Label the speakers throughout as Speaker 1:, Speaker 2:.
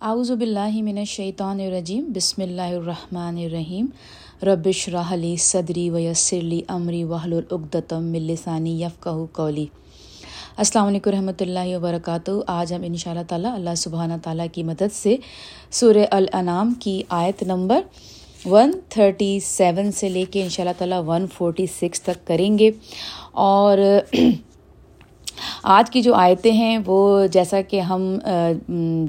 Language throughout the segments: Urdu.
Speaker 1: اعوذ باللہ من الشیطان الرجیم، بسم اللہ الرحمن الرحیم۔ ربش راہلی صدری ویسرلی امری وحل العقدتم ملسانی یفقہ کولی السلام علیکم رحمۃ اللہ وبرکاتہ۔ آج ہم ان شاء اللہ تعالیٰ اللہ سبحانہ تعالیٰ کی مدد سے سورہ الانام کی آیت نمبر ون تھرٹی سیون سے لے کے ان شاء اللہ تعالیٰ ون فورٹی سکس تک کریں گے۔ اور آج کی جو آیتیں ہیں وہ جیسا کہ ہم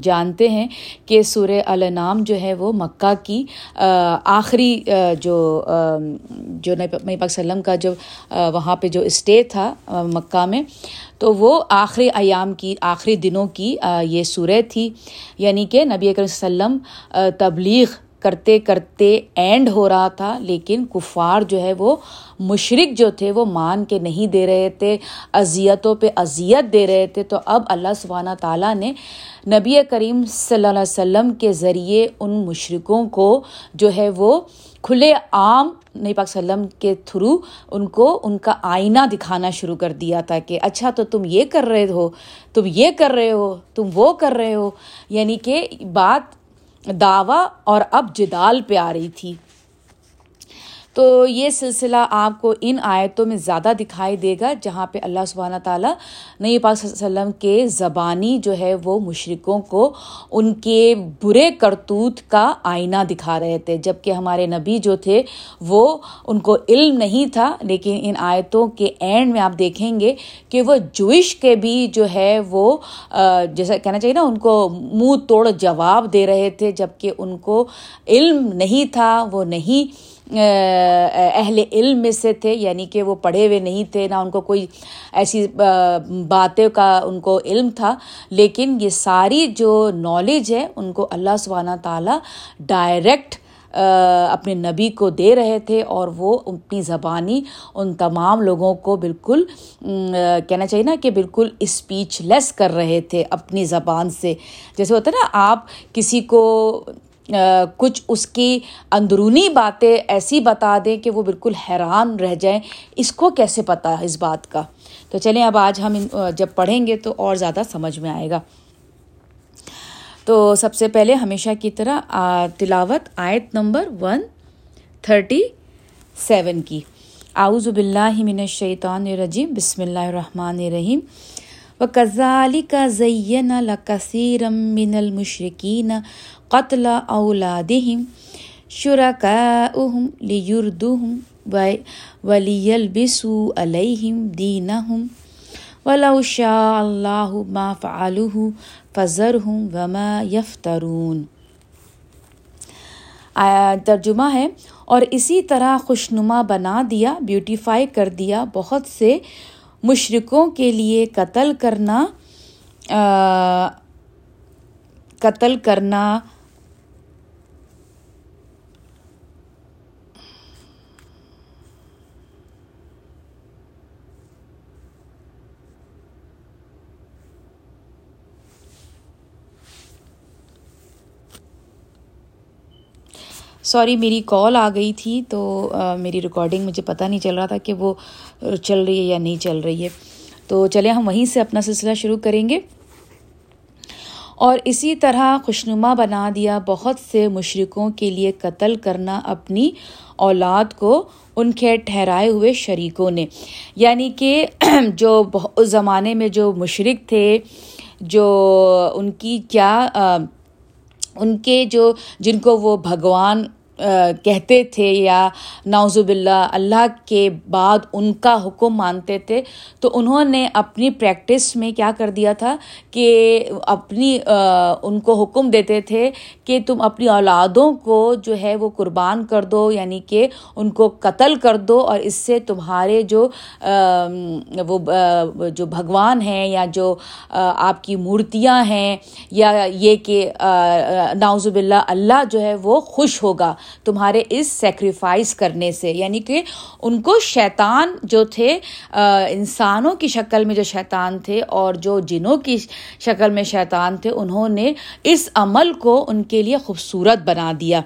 Speaker 1: جانتے ہیں کہ سورہ النام جو ہے وہ مکہ کی آخری جو جو نبی پاک وسلم کا جو وہاں پہ جو اسٹے تھا مکہ میں، تو وہ آخری ایام کی، آخری دنوں کی یہ سورہ تھی۔ یعنی کہ نبی اکرم وسلم تبلیغ کرتے کرتے اینڈ ہو رہا تھا، لیکن کفار جو ہے وہ مشرق جو تھے وہ مان کے نہیں دے رہے تھے، اذیتوں پہ اذیت دے رہے تھے۔ تو اب اللہ سبحانہ تعالیٰ نے نبی کریم صلی اللہ علیہ وسلم کے ذریعے ان مشرقوں کو جو ہے وہ کھلے عام نبی پاک وسلم کے تھرو ان کو ان کا آئینہ دکھانا شروع کر دیا تھا کہ اچھا تو تم یہ کر رہے ہو، تم یہ کر رہے ہو، تم وہ کر رہے ہو۔ یعنی کہ بات دعویٰ اور اب جدال پہ آ رہی تھی۔ تو یہ سلسلہ آپ کو ان آیتوں میں زیادہ دکھائی دے گا، جہاں پہ اللہ سبحانہ تعالیٰ نئی پاک صلی اللہ علیہ وسلم کے زبانی جو ہے وہ مشرقوں کو ان کے برے کرتوت کا آئینہ دکھا رہے تھے۔ جبکہ ہمارے نبی جو تھے وہ ان کو علم نہیں تھا، لیکن ان آیتوں کے اینڈ میں آپ دیکھیں گے کہ وہ جوئش کے بھی جو ہے وہ جیسا کہنا چاہیے نا، ان کو منہ توڑ جواب دے رہے تھے جبکہ ان کو علم نہیں تھا، وہ نہیں اہل علم میں سے تھے یعنی کہ وہ پڑھے ہوئے نہیں تھے، نہ ان کو کوئی ایسی باتیں کا ان کو علم تھا، لیکن یہ ساری جو نالج ہے، ان کو اللہ سبحانہ تعالیٰ ڈائریکٹ اپنے نبی کو دے رہے تھے، اور وہ اپنی زبانی ان تمام لوگوں کو بالکل کہنا چاہیے نا کہ بالکل اسپیچ لیس کر رہے تھے اپنی زبان سے۔ جیسے ہوتا ہے نا، آپ کسی کو کچھ اس کی اندرونی باتیں ایسی بتا دیں کہ وہ بالکل حیران رہ جائیں۔ اس کو کیسے پتہ ہے اس بات کا؟ تو چلیں اب آج ہم جب پڑھیں گے تو اور زیادہ سمجھ میں آئے گا۔ تو سب سے پہلے ہمیشہ کی طرح تلاوت آیت نمبر ون تھرٹی سیون کی۔ آؤز باللہ من الشیطان الرجیم، بسم اللہ الرحمن الرحیم۔ و کزالی کا زین لکثیرم من المشرقین قتل اولادہم شرکاؤہم لیردوہم ولیلبسو علیہم دینہم ولو شاء اللہ ما فعلوہ فذرہم وما یفترون۔ ترجمہ ہے، اور اسی طرح خوشنما بنا دیا، بیوٹیفائی کر دیا، بہت سے مشرقوں کے لیے قتل کرنا قتل کرنا سوری، میری کال آ گئی تھی تو میری ریکارڈنگ مجھے پتہ نہیں چل رہا تھا کہ وہ چل رہی ہے یا نہیں چل رہی ہے۔ تو چلے ہم وہیں سے اپنا سلسلہ شروع کریں گے۔ اور اسی طرح خوشنما بنا دیا بہت سے مشرقوں کے لیے قتل کرنا اپنی اولاد کو ان کے ٹھہرائے ہوئے شریکوں نے۔ یعنی کہ جو اس زمانے میں جو مشرق تھے، جو ان کی کیا ان کے جو، جن کو وہ بھگوان کہتے تھے یا نوزب اللہ اللہ کے بعد ان کا حکم مانتے تھے، تو انہوں نے اپنی پریکٹس میں کیا کر دیا تھا کہ اپنی ان کو حکم دیتے تھے کہ تم اپنی اولادوں کو جو ہے وہ قربان کر دو یعنی کہ ان کو قتل کر دو اور اس سے تمہارے جو وہ جو بھگوان ہیں یا جو آپ کی مورتیاں ہیں یا یہ کہ ناؤزب اللہ اللہ جو ہے وہ خوش ہوگا۔ تمہارے اس سیکریفائس کرنے سے یعنی کہ ان کو شیطان جو تھے انسانوں کی شکل میں جو شیطان تھے اور جو جنوں کی شکل میں شیطان تھے، انہوں نے اس عمل کو ان کے لیے خوبصورت بنا دیا۔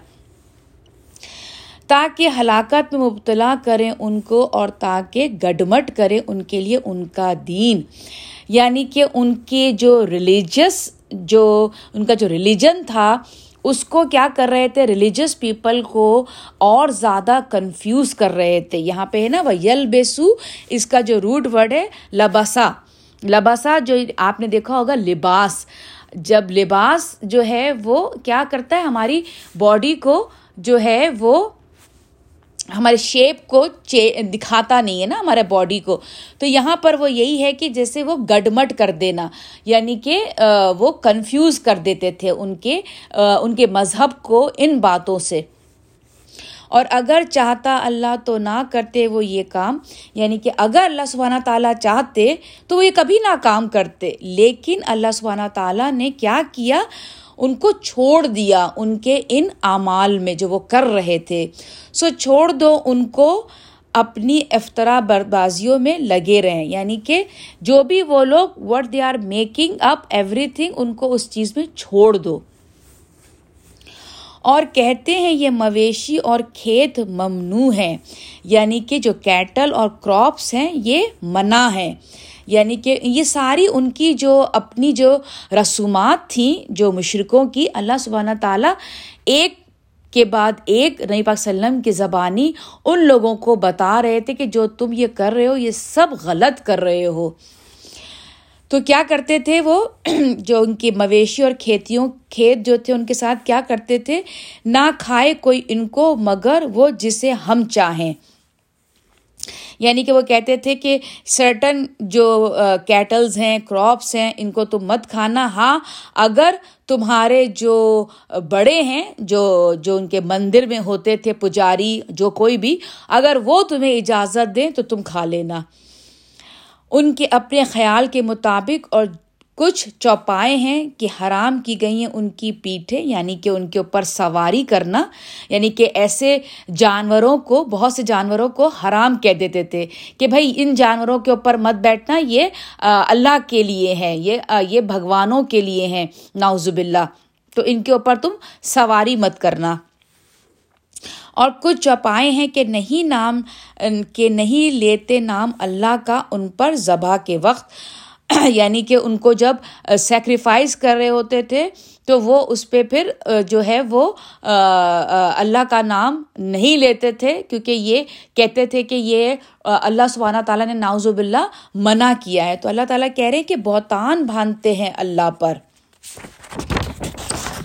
Speaker 1: تاکہ ہلاکت میں مبتلا کریں ان کو اور تاکہ گڈمٹ کریں ان کے لیے ان کا دین۔ یعنی کہ ان کے جو ریلیجس جو، ان کا جو ریلیجن تھا اس کو کیا کر رہے تھے؟ ریلیجس پیپل کو اور زیادہ کنفیوز کر رہے تھے۔ یہاں پہ ہے نا وہ یل بیسو اس کا جو روٹ ورڈ ہے لباسا لباسا جو آپ نے دیکھا ہوگا، لباس۔ جب لباس جو ہے، وہ کیا کرتا ہے ہماری باڈی کو جو ہے، وہ ہمارے شیپ کو دکھاتا نہیں ہے نا ہمارے باڈی کو۔ تو یہاں پر وہ یہی ہے کہ جیسے وہ گڈمٹ کر دینا یعنی کہ وہ کنفیوز کر دیتے تھے ان کے ان کے مذہب کو ان باتوں سے۔ اور اگر چاہتا اللہ تو نہ کرتے وہ یہ کام یعنی کہ اگر اللہ سبحانہ تعالیٰ چاہتے تو وہ یہ کبھی نہ کام کرتے۔ لیکن اللہ سبحانہ تعالیٰ نے کیا کیا؟ ان کو چھوڑ دیا ان کے ان اعمال میں جو وہ کر رہے تھے۔ سو چھوڑ دو ان کو اپنی افطرا بربازیوں میں لگے رہیں۔ یعنی کہ جو بھی وہ لوگ what they are making up every thing ان کو اس چیز میں چھوڑ دو۔ اور کہتے ہیں یہ مویشی اور کھیت ممنوع ہیں۔ یعنی کہ جو کیٹل اور کراپس ہیں یہ منع ہیں۔ یعنی کہ یہ ساری ان کی جو اپنی جو رسومات تھیں جو مشرقوں کی، اللہ سبحانہ تعالیٰ ایک کے بعد ایک نئی پاک وسلم کی زبانی ان لوگوں کو بتا رہے تھے کہ جو تم یہ کر رہے ہو، یہ سب غلط کر رہے ہو۔ تو کیا کرتے تھے وہ؟ جو ان کی مویشی اور کھیتیوں، کھیت جو تھے ان کے ساتھ کیا کرتے تھے؟ نہ کھائے کوئی ان کو، مگر وہ جسے ہم چاہیں۔ یعنی کہ وہ کہتے تھے کہ سرٹن جو کیٹلز ہیں کراپس ہیں، ان کو تم مت کھانا۔ ہاں اگر تمہارے جو بڑے ہیں، جو جو ان کے مندر میں ہوتے تھے، پجاری، جو کوئی بھی، اگر وہ تمہیں اجازت دیں تو تم کھا لینا۔ ان کے اپنے خیال کے مطابق اور کچھ چوپائے ہیں کہ حرام کی گئی ہیں ان کی پیٹھیں یعنی کہ ان کے اوپر سواری کرنا یعنی کہ ایسے جانوروں کو، بہت سے جانوروں کو حرام کہہ دیتے تھے کہ بھائی ان جانوروں کے اوپر مت بیٹھنا، یہ اللہ کے لیے ہے یہ یہ بھگوانوں کے لیے ہیں ناؤزب اللہ تو ان کے اوپر تم سواری مت کرنا۔ اور کچھ چوپائے ہیں کہ نہیں نام کہ نہیں لیتے نام اللہ کا، ان پر ذبح کے وقت۔ یعنی کہ ان کو جب سیکریفائز کر رہے ہوتے تھے، تو وہ اس پہ پھر جو ہے وہ اللہ کا نام نہیں لیتے تھے، کیونکہ یہ کہتے تھے کہ یہ اللہ سبحانہ تعالیٰ نے ناوزب اللہ منع کیا ہے۔ تو اللہ تعالیٰ کہہ رہے ہیں کہ بہتان باندھتے ہیں اللہ پر۔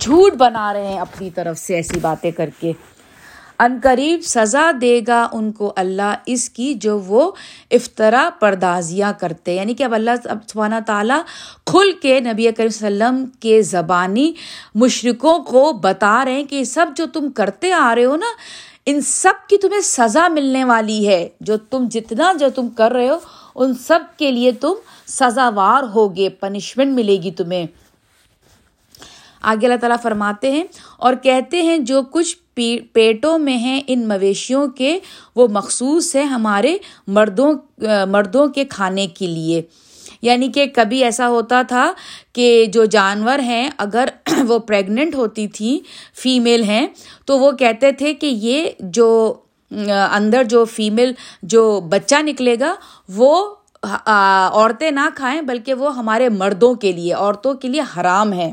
Speaker 1: جھوٹ بنا رہے ہیں اپنی طرف سے ایسی باتیں کر کے۔ ان قریب سزا دے گا ان کو اللہ اس کی جو وہ افطرا پردازیاں کرتے یعنی کہ اب اللہ سبحانہ تعالیٰ کھل کے نبی کریم وسلم کے زبانی مشرقوں کو بتا رہے ہیں کہ سب جو تم کرتے آ رہے ہو نا، ان سب کی تمہیں سزا ملنے والی ہے۔ جو تم جتنا جو تم کر رہے ہو، ان سب کے لیے تم سزاوار ہوگے پنشمنٹ ملے گی تمہیں۔ آگے اللہ تعالیٰ فرماتے ہیں اور کہتے ہیں، جو کچھ پیٹوں میں ہیں ان مویشیوں کے، وہ مخصوص ہے ہمارے مردوں مردوں کے کھانے کے لیے۔ یعنی کہ کبھی ایسا ہوتا تھا کہ جو جانور ہیں، اگر وہ پریگننٹ ہوتی تھیں فیمیل ہیں، تو وہ کہتے تھے کہ یہ جو، اندر جو فیمیل جو بچہ نکلے گا، وہ عورتیں نہ کھائیں، بلکہ وہ ہمارے مردوں کے لیے، عورتوں کے لیے حرام ہے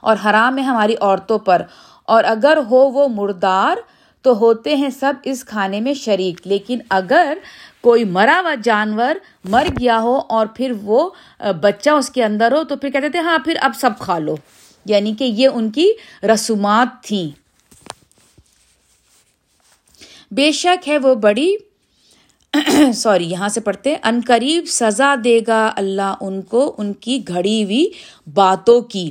Speaker 1: اور حرام ہے ہماری عورتوں پر۔ اور اگر ہو وہ مردار تو ہوتے ہیں سب اس کھانے میں شریک۔ لیکن اگر کوئی مرا ہوا جانور مر گیا ہو اور پھر وہ بچہ اس کے اندر ہو تو پھر کہتے تھے ہاں پھر اب سب کھا لو۔ یعنی کہ یہ ان کی رسومات تھیں۔ بے شک ہے وہ بڑی سوری، یہاں سے پڑھتے ان قریب سزا دے گا اللہ ان کو ان کی گھڑی ہوئی باتوں کی۔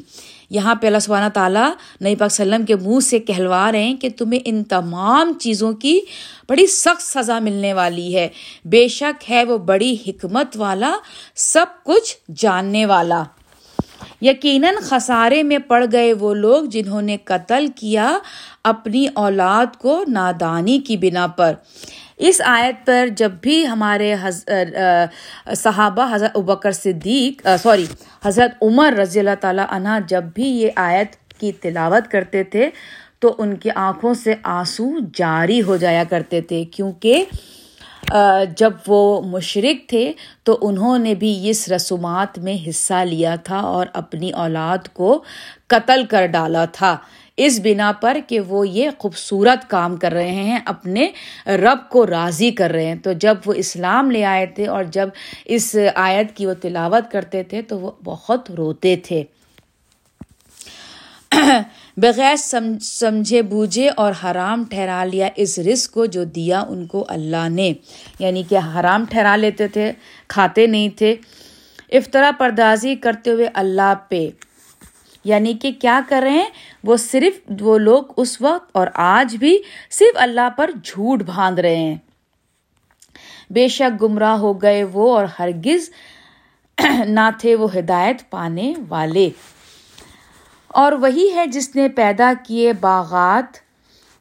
Speaker 1: یہاں پہ اللہ سبحانہ تعالیٰ نئی پاک وسلم کے منہ سے کہلوا رہے ہیں کہ تمہیں ان تمام چیزوں کی بڑی سخت سزا ملنے والی ہے۔ بے شک ہے وہ بڑی حکمت والا، سب کچھ جاننے والا۔ یقیناً خسارے میں پڑ گئے وہ لوگ جنہوں نے قتل کیا اپنی اولاد کو نادانی کی بنا پر۔ اس آیت پر جب بھی ہمارے صحابہ حضرت ابکر صدیق سوری، حضرت عمر رضی اللہ تعالیٰ عنہ جب بھی یہ آیت کی تلاوت کرتے تھے تو ان کی آنکھوں سے آنسو جاری ہو جایا کرتے تھے کیونکہ جب وہ مشرق تھے تو انہوں نے بھی اس رسومات میں حصہ لیا تھا اور اپنی اولاد کو قتل کر ڈالا تھا۔ اس بنا پر کہ وہ یہ خوبصورت کام کر رہے ہیں، اپنے رب کو راضی کر رہے ہیں۔ تو جب وہ اسلام لے آئے تھے اور جب اس آیت کی وہ تلاوت کرتے تھے تو وہ بہت روتے تھے۔ بغیر سمجھے بوجھے اور حرام ٹھہرا لیا اس رزق کو جو دیا ان کو اللہ نے۔ یعنی کہ حرام ٹھہرا لیتے تھے، کھاتے نہیں تھے۔ افطرا پردازی کرتے ہوئے اللہ پہ۔ یعنی کہ کیا کر رہے ہیں؟ وہ صرف وہ لوگ اس وقت اور آج بھی صرف اللہ پر جھوٹ باندھ رہے ہیں۔ بے شک گمراہ ہو گئے وہ اور ہرگز نہ تھے وہ ہدایت پانے والے۔ اور وہی ہے جس نے پیدا کیے باغات،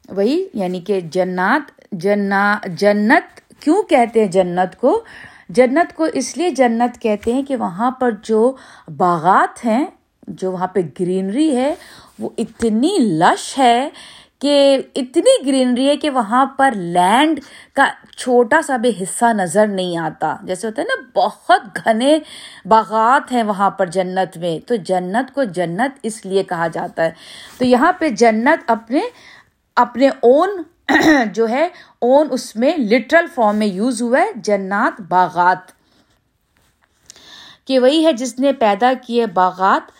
Speaker 1: وہی یعنی کہ جنات جنا جنت کیوں کہتے ہیں جنت کو؟ جنت کو اس لیے جنت کہتے ہیں کہ وہاں پر جو باغات ہیں جو وہاں پہ گرینری ہے، وہ اتنی لش ہے کہ اتنی گرینری ہے کہ وہاں پر لینڈ کا چھوٹا سا بھی حصہ نظر نہیں آتا۔ جیسے ہوتا ہے نا، بہت گھنے باغات ہیں وہاں پر جنت میں۔ تو جنت کو جنت اس لیے کہا جاتا ہے۔ تو یہاں پہ جنت اپنے اپنے اون جو ہے، اون اس میں لٹرل فارم میں یوز ہوا ہے، جنات باغات۔ کہ وہی ہے جس نے پیدا کیے باغات۔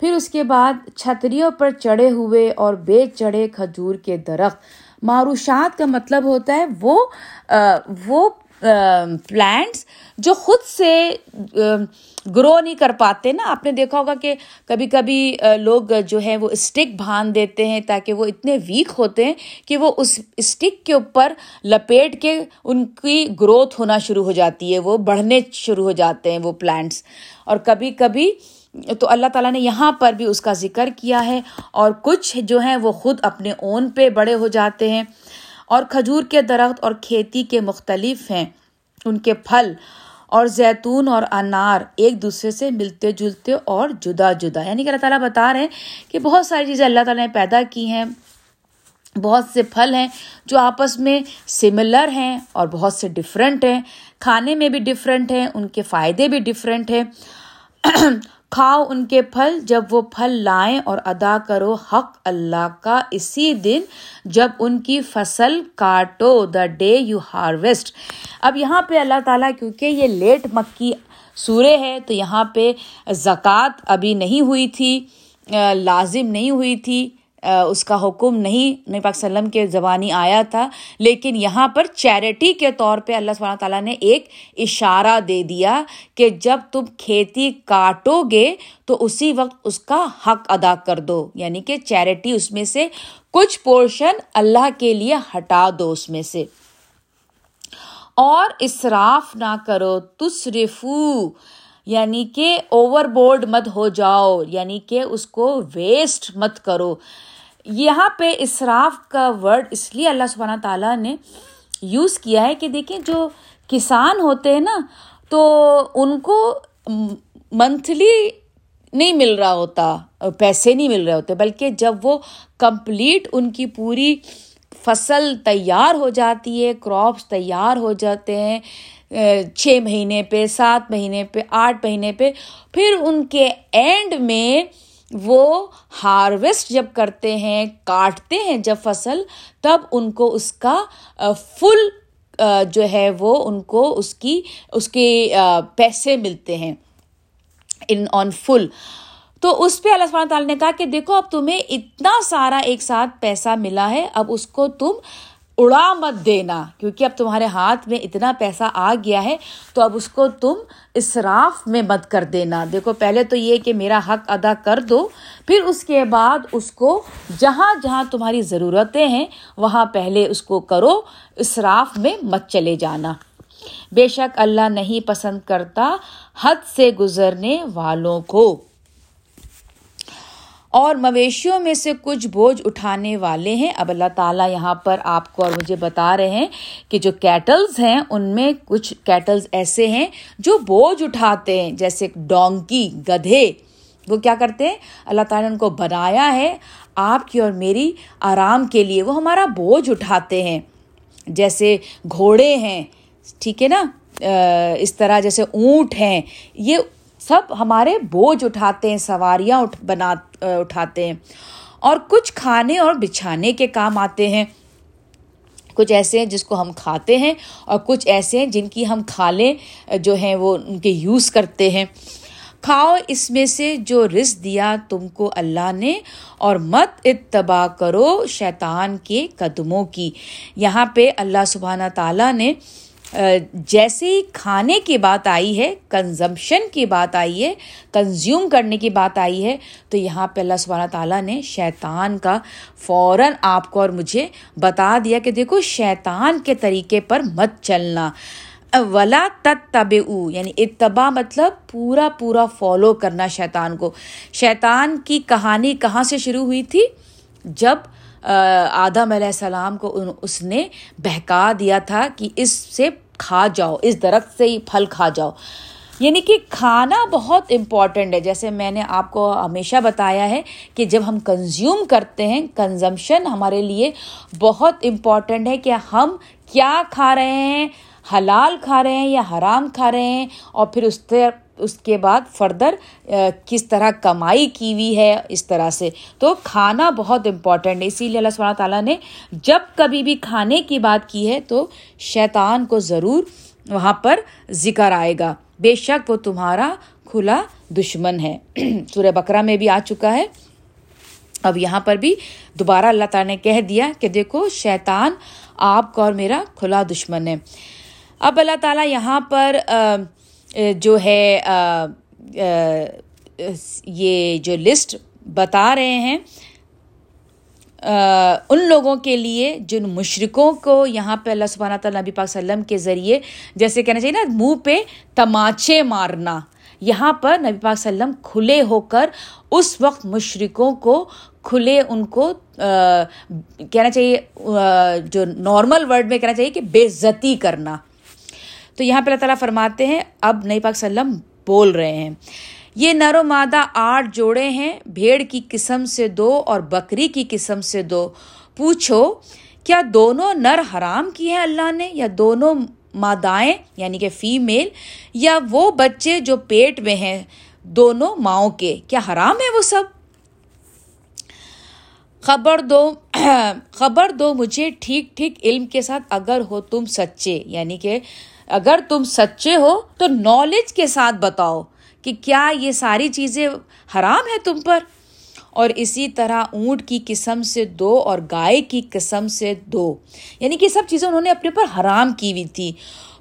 Speaker 1: پھر اس کے بعد چھتریوں پر چڑھے ہوئے اور بے چڑھے کھجور کے درخت۔ معروشات کا مطلب ہوتا ہے وہ وہ پلانٹس جو خود سے گرو نہیں کر پاتے نا۔ آپ نے دیکھا ہوگا کہ کبھی کبھی لوگ جو ہے وہ اسٹک باندھ دیتے ہیں تاکہ وہ اتنے ویک ہوتے ہیں کہ وہ اس اسٹک کے اوپر لپیٹ کے ان کی گروتھ ہونا شروع ہو جاتی ہے۔ وہ بڑھنے شروع ہو جاتے ہیں وہ پلانٹس اور کبھی کبھی تو اللہ تعالیٰ نے یہاں پر بھی اس کا ذکر کیا ہے اور کچھ جو ہیں وہ خود اپنے اون پہ بڑے ہو جاتے ہیں اور کھجور کے درخت اور کھیتی کے مختلف ہیں، ان کے پھل اور زیتون اور انار ایک دوسرے سے ملتے جلتے اور جدا جدا۔ یعنی کہ اللہ تعالیٰ بتا رہے ہیں کہ بہت ساری چیزیں اللہ تعالیٰ نے پیدا کی ہیں، بہت سے پھل ہیں جو آپس میں سملر ہیں اور بہت سے ڈفرینٹ ہیں۔ کھانے میں بھی ڈفرینٹ ہیں، ان کے فائدے بھی ڈفرینٹ ہیں۔ کھاؤ ان کے پھل جب وہ پھل لائیں اور ادا کرو حق اللہ کا، اسی دن جب ان کی فصل کاٹو دا ڈے یو ہارویسٹ اب یہاں پہ اللہ تعالیٰ، کیونکہ یہ لیٹ مکی سورے ہے، تو یہاں پہ زکوٰۃ ابھی نہیں ہوئی تھی لازم نہیں ہوئی تھی۔ اس کا حکم نہیں، نبی پاک وسلم کے زبانی آیا تھا، لیکن یہاں پر چیریٹی کے طور پہ اللہ سبحانہ تعالیٰ نے ایک اشارہ دے دیا کہ جب تم کھیتی کاٹو گے تو اسی وقت اس کا حق ادا کر دو یعنی کہ چیریٹی اس میں سے کچھ پورشن اللہ کے لیے ہٹا دو اس میں سے۔ اور اسراف نہ کرو تصرفو یعنی کہ اوور بورڈ مت ہو جاؤ یعنی کہ اس کو ویسٹ مت کرو۔ یہاں پہ اصراف کا ورڈ اس لیے اللہ سبحانہ تعالیٰ نے یوز کیا ہے کہ دیکھیں جو کسان ہوتے ہیں نا، تو ان کو منتھلی نہیں مل رہا ہوتا، پیسے نہیں مل رہے ہوتے، بلکہ جب وہ کمپلیٹ ان کی پوری فصل تیار ہو جاتی ہے کراپس تیار ہو جاتے ہیں چھ مہینے پہ، سات مہینے پہ، آٹھ مہینے پہ، پھر ان کے اینڈ میں وہ ہارویسٹ جب کرتے ہیں، کاٹتے ہیں جب فصل، تب ان کو اس کا فل جو ہے وہ ان کو اس کی، اس کے پیسے ملتے ہیں، ان آن فل تو اس پہ اللہ سبحانہ تعالیٰ نے کہا کہ دیکھو، اب تمہیں اتنا سارا ایک ساتھ پیسہ ملا ہے، اب اس کو تم اڑا مت دینا، کیونکہ اب تمہارے ہاتھ میں اتنا پیسہ آ گیا ہے، تو اب اس کو تم اصراف میں مت کر دینا۔ دیکھو، پہلے تو یہ کہ میرا حق ادا کر دو، پھر اس کے بعد اس کو جہاں جہاں تمہاری ضرورتیں ہیں، وہاں پہلے اس کو کرو اصراف میں مت چلے جانا۔ بے شک اللہ نہیں پسند کرتا حد سے گزرنے والوں کو۔ اور مویشیوں میں سے کچھ بوجھ اٹھانے والے ہیں۔ اب اللہ تعالیٰ یہاں پر آپ کو اور مجھے بتا رہے ہیں کہ جو کیٹلز ہیں، ان میں کچھ کیٹلز ایسے ہیں جو بوجھ اٹھاتے ہیں، جیسے ڈونکی، گدھے۔ وہ کیا کرتے ہیں؟ اللہ تعالیٰ نے ان کو بنایا ہے آپ کی اور میری آرام کے لیے۔ وہ ہمارا بوجھ اٹھاتے ہیں۔ جیسے گھوڑے ہیں، ٹھیک ہے نا؟ اس طرح جیسے اونٹ ہیں۔ یہ سب ہمارے بوجھ اٹھاتے ہیں، سواریاں اٹھ بنا اٹھاتے ہیں۔ اور کچھ کھانے اور بچھانے کے کام آتے ہیں۔ کچھ ایسے ہیں جس کو ہم کھاتے ہیں اور کچھ ایسے ہیں جن کی ہم کھالیں جو ہیں وہ ان کے یوز کرتے ہیں۔ کھاؤ اس میں سے جو رس دیا تم کو اللہ نے، اور مت اتباع کرو شیطان کے قدموں کی۔ یہاں پہ اللہ سبحانہ تعالیٰ نے جیسے ہی کھانے کی بات آئی ہے کنزمپشن کی بات آئی ہے کنزیوم کرنے کی بات آئی ہے، تو یہاں پہ اللہ سبحانہ تعالیٰ نے شیطان کا فوراً آپ کو اور مجھے بتا دیا کہ دیکھو، شیطان کے طریقے پر مت چلنا۔ ولا تت تب یعنی اتباع مطلب پورا پورا فالو کرنا شیطان کو۔ شیطان کی کہانی کہاں سے شروع ہوئی تھی؟ جب آدم علیہ السلام کو اس نے بہکا دیا تھا کہ اس سے کھا جاؤ، اس درخت سے ہی پھل کھا جاؤ۔ یعنی کہ کھانا بہت امپورٹنٹ ہے۔ جیسے میں نے آپ کو ہمیشہ بتایا ہے کہ جب ہم کنزیوم کرتے ہیں کنزمپشن ہمارے لیے بہت امپورٹنٹ ہے کہ ہم کیا کھا رہے ہیں۔ حلال کھا رہے ہیں یا حرام کھا رہے ہیں اور پھر اس اس کے بعد فردر کس طرح کمائی کی ہوئی ہے، اس طرح سے۔ تو کھانا بہت امپورٹنٹ ہے، اسی لیے اللہ سبحانہ تعالیٰ نے جب کبھی بھی کھانے کی بات کی ہے تو شیطان کو ضرور وہاں پر ذکر آئے گا۔ بے شک وہ تمہارا کھلا دشمن ہے۔ سورہ بکرا میں بھی آ چکا ہے۔ اب یہاں پر بھی دوبارہ اللہ تعالیٰ نے کہہ دیا کہ دیکھو، شیطان آپ کا اور میرا کھلا دشمن ہے۔ اب اللہ تعالیٰ یہاں پر جو ہے یہ جو لسٹ بتا رہے ہیں ان لوگوں کے لیے جن مشرقوں کو یہاں پہ اللہ سبحانہ تعالیٰ نبی پاک وسلم کے ذریعے جیسے کہنا چاہیے نا، منہ پہ تماچے مارنا، یہاں پر نبی پاک وسلم کھلے ہو کر اس وقت مشرقوں کو کھلے، ان کو کہنا چاہیے جو نارمل ورڈ میں کہنا چاہیے کہ بے عزتی کرنا۔ تو یہاں پہ اللہ تعالیٰ فرماتے ہیں، اب نئی پاک سلم بول رہے ہیں۔ یہ نر و مادہ آٹھ جوڑے ہیں، بھیڑ کی قسم سے دو اور بکری کی قسم سے دو۔ پوچھو، کیا دونوں نر حرام کی ہیں اللہ نے؟ یا دونوں مادائیں یعنی کہ فیمیل یا وہ بچے جو پیٹ میں ہیں دونوں ماؤں کے؟ کیا حرام ہے وہ سب؟ خبر دو خبر دو مجھے ٹھیک ٹھیک علم کے ساتھ، اگر ہو تم سچے یعنی کہ اگر تم سچے ہو تو نالج کے ساتھ بتاؤ کہ کیا یہ ساری چیزیں حرام ہے تم پر۔ اور اسی طرح اونٹ کی قسم سے دو اور گائے کی قسم سے دو۔ یعنی کہ سب چیزیں انہوں نے اپنے پر حرام کی ہوئی تھی۔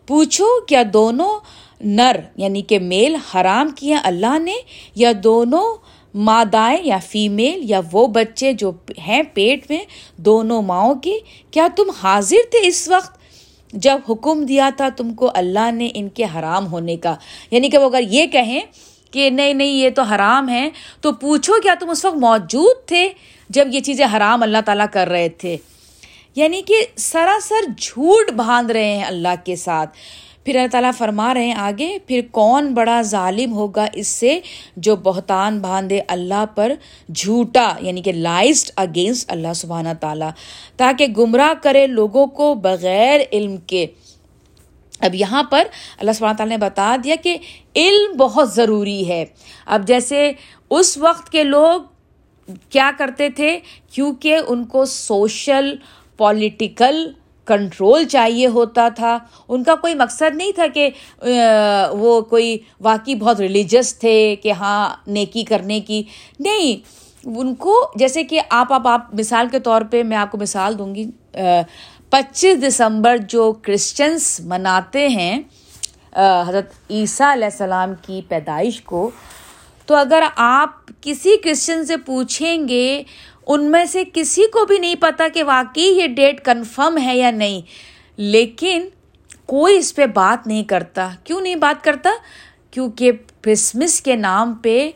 Speaker 1: پوچھو کیا دونوں نر یعنی کہ میل، حرام کیے اللہ نے؟ یا دونوں مادائیں، یا فیمیل یا وہ بچے جو ہیں پیٹ میں دونوں ماؤں کے؟ کیا تم حاضر تھے اس وقت؟ جب حکم دیا تھا تم کو اللہ نے ان کے حرام ہونے کا یعنی کہ وہ اگر یہ کہیں کہ نہیں نہیں، یہ تو حرام ہے تو پوچھو کیا تم اس وقت موجود تھے جب یہ چیزیں حرام اللہ تعالیٰ کر رہے تھے؟ یعنی کہ سراسر جھوٹ باندھ رہے ہیں اللہ کے ساتھ۔ پھر اللہ تعالیٰ فرما رہے ہیں آگے، پھر کون بڑا ظالم ہوگا اس سے جو بہتان باندھے اللہ پر جھوٹا یعنی کہ لائزڈ اگینسٹ اللہ سبحانہ تعالیٰ، تاکہ گمراہ کرے لوگوں کو بغیر علم کے۔ اب یہاں پر اللہ سبحانہ تعالیٰ نے بتا دیا کہ علم بہت ضروری ہے۔ اب جیسے اس وقت کے لوگ کیا کرتے تھے؟ کیونکہ ان کو سوشل پولیٹیکل کنٹرول چاہیے ہوتا تھا۔ ان کا کوئی مقصد نہیں تھا کہ وہ کوئی واقعی بہت ریلیجس تھے کہ ہاں نیکی کرنے کی۔ نہیں، ان کو جیسے کہ آپ آپ آپ مثال کے طور پہ میں آپ کو مثال دوں گی۔ پچیس دسمبر جو کرسچنس مناتے ہیں حضرت عیسیٰ علیہ السلام کی پیدائش کو، تو اگر آپ کسی کرسچن سے پوچھیں گے ان میں سے کسی کو بھی نہیں پتا کہ واقعی یہ ڈیٹ کنفرم ہے یا نہیں۔ لیکن کوئی اس پہ بات نہیں کرتا۔ کیوں نہیں بات کرتا؟ کیونکہ کرسمس کے نام پہ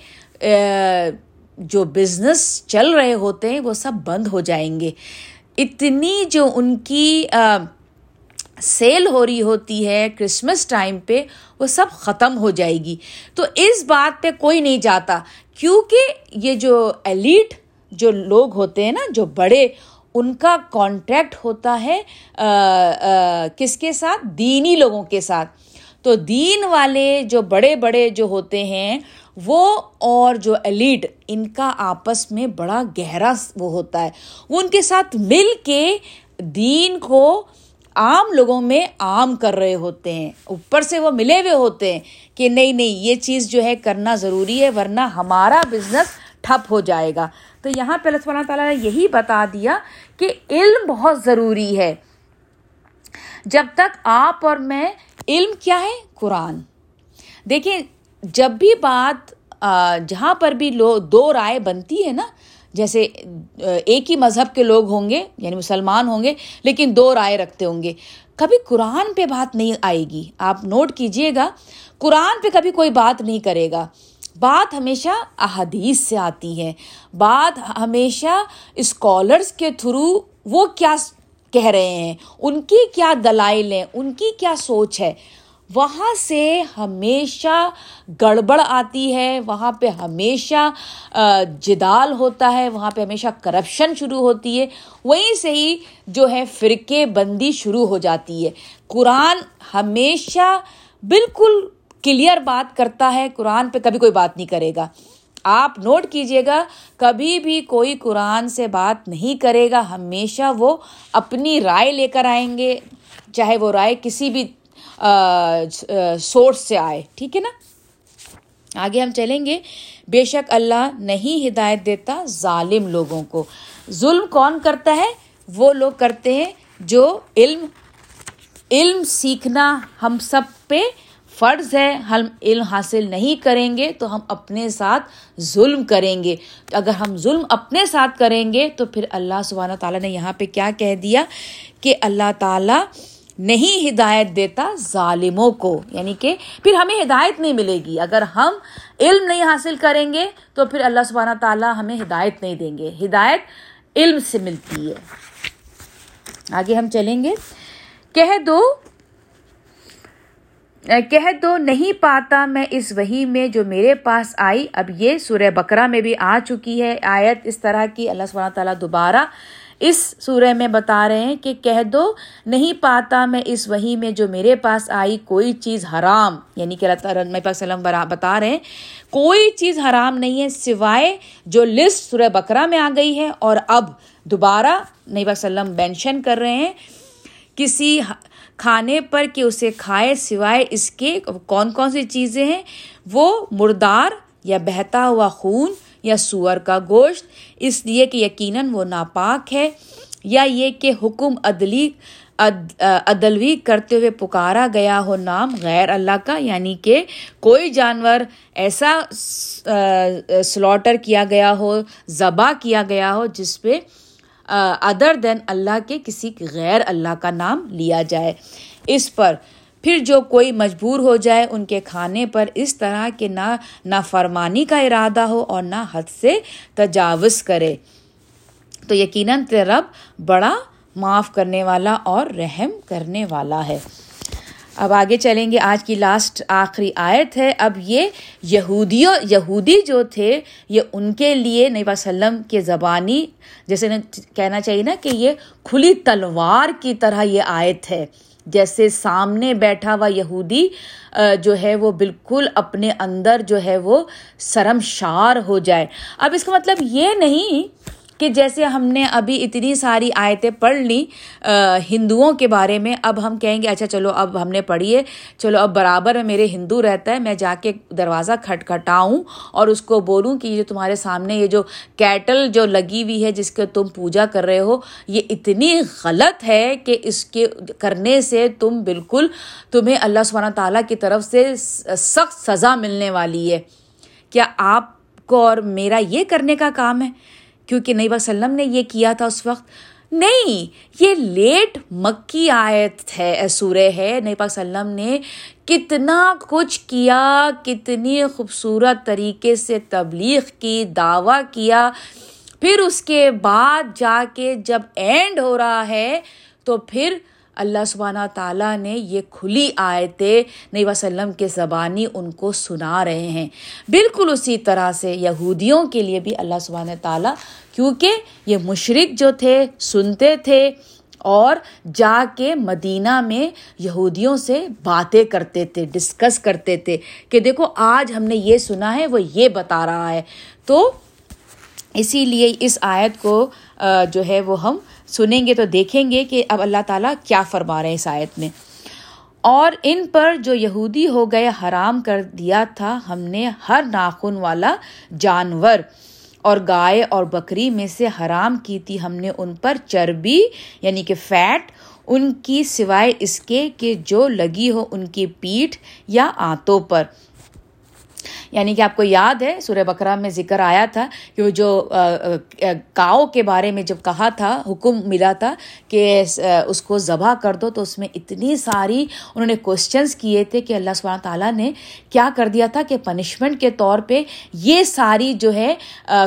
Speaker 1: جو بزنس چل رہے ہوتے ہیں، وہ سب بند ہو جائیں گے۔ اتنی جو ان کی سیل ہو رہی ہوتی ہے کرسمس ٹائم پہ، وہ سب ختم ہو جائے گی۔ تو اس بات پہ کوئی نہیں جاتا۔ کیونکہ یہ جو ایلیٹ جو لوگ ہوتے ہیں نا، جو بڑے، ان کا کانٹریکٹ ہوتا ہے کس کے ساتھ؟ دینی لوگوں کے ساتھ۔ تو دین والے جو بڑے بڑے جو ہوتے ہیں، وہ اور جو ایلیٹ ان کا آپس میں بڑا گہرا وہ ہوتا ہے۔ وہ ان کے ساتھ مل کے دین کو عام لوگوں میں عام کر رہے ہوتے ہیں۔ اوپر سے وہ ملے ہوئے ہوتے ہیں کہ نہیں نہیں، یہ چیز جو ہے کرنا ضروری ہے، ورنہ ہمارا بزنس ٹھپ ہو جائے گا۔ تو یہاں پہ اللہ سبحانہ تعالیٰ نے یہی بتا دیا کہ علم بہت ضروری ہے۔ جب تک آپ اور میں علم کیا ہے؟ قرآن۔ دیکھیں، جب بھی بات جہاں پر بھی لو، دو رائے بنتی ہے نا، جیسے ایک ہی مذہب کے لوگ ہوں گے یعنی مسلمان ہوں گے، لیکن دو رائے رکھتے ہوں گے۔ کبھی قرآن پہ بات نہیں آئے گی۔ آپ نوٹ کیجیے گا، قرآن پہ کبھی کوئی بات نہیں کرے گا۔ بات ہمیشہ احادیث سے آتی ہے۔ بات ہمیشہ اسکالرس کے تھرو وہ کیا کہہ رہے ہیں، ان کی کیا دلائل ہیں، ان کی کیا سوچ ہے۔ وہاں سے ہمیشہ گڑبڑ آتی ہے، وہاں پہ ہمیشہ جدال ہوتا ہے، وہاں پہ ہمیشہ کرپشن شروع ہوتی ہے۔ وہیں سے ہی جو ہے فرقے بندی شروع ہو جاتی ہے۔ قرآن ہمیشہ بالکل کلیئر بات کرتا ہے، قرآن پہ کبھی کوئی بات نہیں کرے گا۔ آپ نوٹ کیجیے گا، کبھی بھی کوئی قرآن سے بات نہیں کرے گا، ہمیشہ وہ اپنی رائے لے کر آئیں گے، چاہے وہ رائے کسی بھی سورس سے آئے۔ ٹھیک ہے نا؟ آگے ہم چلیں گے۔ بے شک اللہ نہیں ہدایت دیتا ظالم لوگوں کو۔ ظلم کون کرتا ہے؟ وہ لوگ کرتے ہیں جو علم علم سیکھنا ہم سب پہ فرض ہے، ہم علم حاصل نہیں کریں گے تو ہم اپنے ساتھ ظلم کریں گے۔ اگر ہم ظلم اپنے ساتھ کریں گے تو پھر اللہ سبحانہ تعالیٰ نے یہاں پہ کیا کہہ دیا کہ اللہ تعالیٰ نہیں ہدایت دیتا ظالموں کو۔ یعنی کہ پھر ہمیں ہدایت نہیں ملے گی۔ اگر ہم علم نہیں حاصل کریں گے تو پھر اللہ سبحانہ تعالیٰ ہمیں ہدایت نہیں دیں گے۔ ہدایت علم سے ملتی ہے۔ آگے ہم چلیں گے۔ کہہ دو کہہ دو نہیں پاتا میں اس وہی میں جو میرے پاس آئی۔ اب یہ سورہ بکرا میں بھی آ چکی ہے۔ آیت اس طرح کی اللہ سبحانہ تعالیٰ دوبارہ اس سورہ میں بتا رہے ہیں کہ کہہ دو نہیں پاتا میں اس وہی میں جو میرے پاس آئی، کوئی چیز حرام۔ یعنی کہ اللہ تعالیٰ پاک وسلم بتا رہے ہیں۔ کوئی چیز حرام نہیں ہے سوائے جو لسٹ سورہ بکرا میں آ گئی ہے اور اب دوبارہ نبی وسلم مینشن کر رہے ہیں۔ کسی کھانے پر کہ اسے کھائے سوائے اس کے کون کون سی چیزیں ہیں؟ وہ مردار یا بہتا ہوا خون یا سور کا گوشت، اس لیے کہ یقیناً وہ ناپاک ہے۔ یا یہ کہ حکم عدلی عدلوی کرتے ہوئے پکارا گیا ہو نام غیر اللہ کا یعنی کہ کوئی جانور ایسا سلاٹر کیا گیا ہو، ذبح کیا گیا ہو، جس پہ ادر دین اللہ کے کسی غیر اللہ کا نام لیا جائے۔ اس پر پھر جو کوئی مجبور ہو جائے، ان کے کھانے پر اس طرح کہ نہ نہ فرمانی کا ارادہ ہو اور نہ حد سے تجاوز کرے۔ تو یقیناً رب بڑا معاف کرنے والا اور رحم کرنے والا ہے۔ اب آگے چلیں گے۔ آج کی لاسٹ آخری آیت ہے۔ اب یہ یہودیوں یہودی جو تھے، یہ ان کے لیے نبی وسلم کے زبانی، جیسے کہنا چاہیے نا کہ یہ کھلی تلوار کی طرح یہ آیت ہے۔ جیسے سامنے بیٹھا ہوا یہودی جو ہے وہ بالکل اپنے اندر جو ہے وہ شرمشار ہو جائے۔ اب اس کا مطلب یہ نہیں کہ جیسے ہم نے ابھی اتنی ساری آیتیں پڑھ لی ہندوؤں کے بارے میں، اب ہم کہیں گے اچھا چلو اب ہم نے پڑھی ہے، چلو اب برابر میں میرے ہندو رہتا ہے، میں جا کے دروازہ کھٹ کھٹاؤں اور اس کو بولوں کہ یہ تمہارے سامنے یہ جو کیٹل جو لگی ہوئی ہے، جس کے تم پوجا کر رہے ہو، یہ اتنی غلط ہے کہ اس کے کرنے سے تم بالکل تمہیں اللہ سبحانہ تعالیٰ کی طرف سے سخت سزا ملنے والی ہے۔ کیا آپ کو اور میرا یہ کرنے کا کام ہے؟ کیونکہ نئی وسلم نے یہ کیا تھا اس وقت۔ نہیں، یہ لیٹ مکی آیت ہے سورہ ہے۔ نئی پاک وسلم نے کتنا کچھ کیا، کتنی خوبصورت طریقے سے تبلیغ کی، دعویٰ کیا۔ پھر اس کے بعد جا کے جب اینڈ ہو رہا ہے، تو پھر اللہ سبحانہ تعالیٰ نے یہ کھلی آیتیں نبی وسلم کے زبانی ان کو سنا رہے ہیں۔ بالکل اسی طرح سے یہودیوں کے لیے بھی اللہ سبحانہ تعالیٰ، کیونکہ یہ مشرق جو تھے، سنتے تھے اور جا کے مدینہ میں یہودیوں سے باتیں کرتے تھے ڈسکس کرتے تھے کہ دیکھو آج ہم نے یہ سنا ہے، وہ یہ بتا رہا ہے۔ تو اسی لیے اس آیت کو جو ہے وہ ہم سنیں گے تو دیکھیں گے کہ اب اللہ تعالیٰ کیا فرما رہے ہیں اس آیت میں۔ اور ان پر جو یہودی ہو گئے، حرام کر دیا تھا، ہم نے ہر ناخن والا جانور اور گائے اور بکری میں سے حرام کی تھی۔ ہم نے ان پر چربی یعنی کہ فیٹ، ان کی سوائے اس کے کہ جو لگی ہو ان کی پیٹھ یا آنتوں پر۔ یعنی کہ آپ کو یاد ہے سورہ بکرا میں ذکر آیا تھا کہ وہ جو کاؤ کے بارے میں جب کہا تھا، حکم ملا تھا کہ اس کو ذبح کر دو، تو اس میں اتنی ساری انہوں نے کوشچنس کیے تھے کہ اللہ سبحانہ تعالیٰ نے کیا کر دیا تھا کہ پنشمنٹ کے طور پہ یہ ساری جو ہے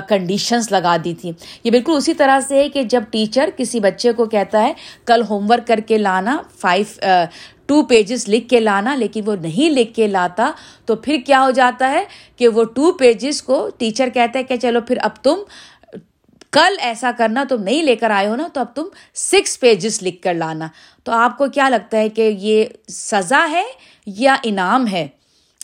Speaker 1: کنڈیشنس لگا دی تھی۔ یہ بالکل اسی طرح سے ہے کہ جب ٹیچر کسی بچے کو کہتا ہے، کل ہوم ورک کر کے لانا فائیو ٹو پیجز لکھ کے لانا، لیکن وہ نہیں لکھ کے لاتا، تو پھر کیا ہو جاتا ہے کہ وہ ٹو پیجز کو ٹیچر کہتا ہے کہ چلو پھر اب تم کل ایسا کرنا، تم نہیں لے کر آئے ہو نا، تو اب تم سکس پیجز لکھ کر لانا۔ تو آپ کو کیا لگتا ہے کہ یہ سزا ہے یا انعام ہے؟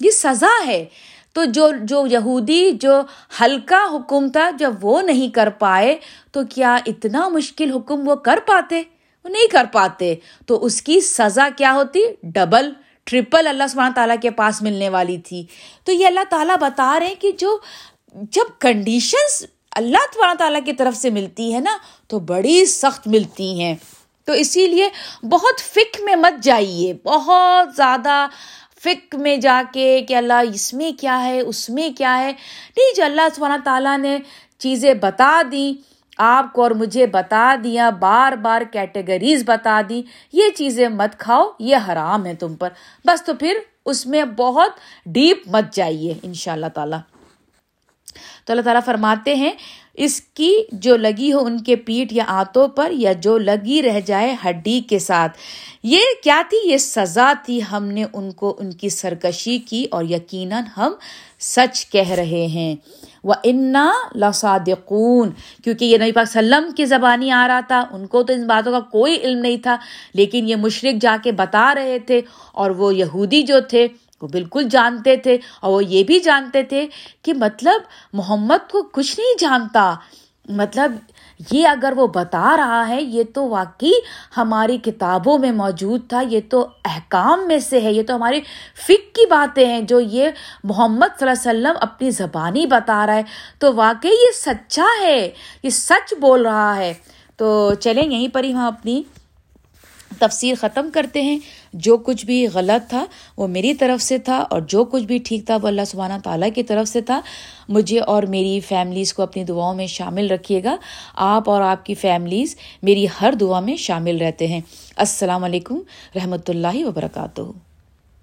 Speaker 1: یہ سزا ہے۔ تو جو جو یہودی، جو ہلکا حکم تھا، جب وہ نہیں کر پائے، تو کیا اتنا مشکل حکم وہ کر پاتے؟ وہ نہیں کر پاتے۔ تو اس کی سزا کیا ہوتی؟ ڈبل ٹرپل اللہ سبحانہ تعالیٰ کے پاس ملنے والی تھی۔ تو یہ اللہ تعالیٰ بتا رہے ہیں کہ جو جب کنڈیشنز اللہ سبحانہ تعالیٰ کی طرف سے ملتی ہے نا، تو بڑی سخت ملتی ہیں۔ تو اسی لیے بہت فک میں مت جائیے۔ بہت زیادہ فک میں جا کے کہ اللہ اس میں کیا ہے، اس میں کیا ہے۔ نہیں، جو اللہ سبحانہ تعالیٰ نے چیزیں بتا دیں آپ کو اور مجھے بتا دیا، بار بار کیٹیگریز بتا دی۔ یہ چیزیں مت کھاؤ، یہ حرام ہے تم پر۔ بس تو پھر اس میں بہت ڈیپ مت جائیے ان شاء اللہ تعالیٰ۔ تو اللہ تعالیٰ فرماتے ہیں، اس کی جو لگی ہو ان کے پیٹ یا آتوں پر یا جو لگی رہ جائے ہڈی کے ساتھ۔ یہ کیا تھی؟ یہ سزا تھی۔ ہم نے ان کو، ان کی سرکشی کی اور یقیناً ہم سچ کہہ رہے ہیں۔ وہ انا لصادقون کیونکہ یہ نبی پاک سلم کی زبانی آ رہا تھا، ان کو تو ان باتوں کا کوئی علم نہیں تھا، لیکن یہ مشرق جا کے بتا رہے تھے اور وہ یہودی جو تھے، وہ بالکل جانتے تھے اور وہ یہ بھی جانتے تھے کہ مطلب محمد کو کچھ نہیں جانتا مطلب یہ اگر وہ بتا رہا ہے، یہ تو واقعی ہماری کتابوں میں موجود تھا، یہ تو احکام میں سے ہے، یہ تو ہماری فک کی باتیں ہیں جو یہ محمد صلی اللہ علیہ وسلم اپنی زبانی بتا رہا ہے۔ تو واقعی یہ سچا ہے، یہ سچ بول رہا ہے۔ تو چلیں، یہیں پر ہی ہم اپنی تفسیر ختم کرتے ہیں۔ جو کچھ بھی غلط تھا وہ میری طرف سے تھا اور جو کچھ بھی ٹھیک تھا وہ اللہ سبحانہ تعالیٰ کی طرف سے تھا۔ مجھے اور میری فیملیز کو اپنی دعاؤں میں شامل رکھیے گا۔ آپ اور آپ کی فیملیز میری ہر دعا میں شامل رہتے ہیں۔ السلام علیکم رحمۃ اللہ وبرکاتہ۔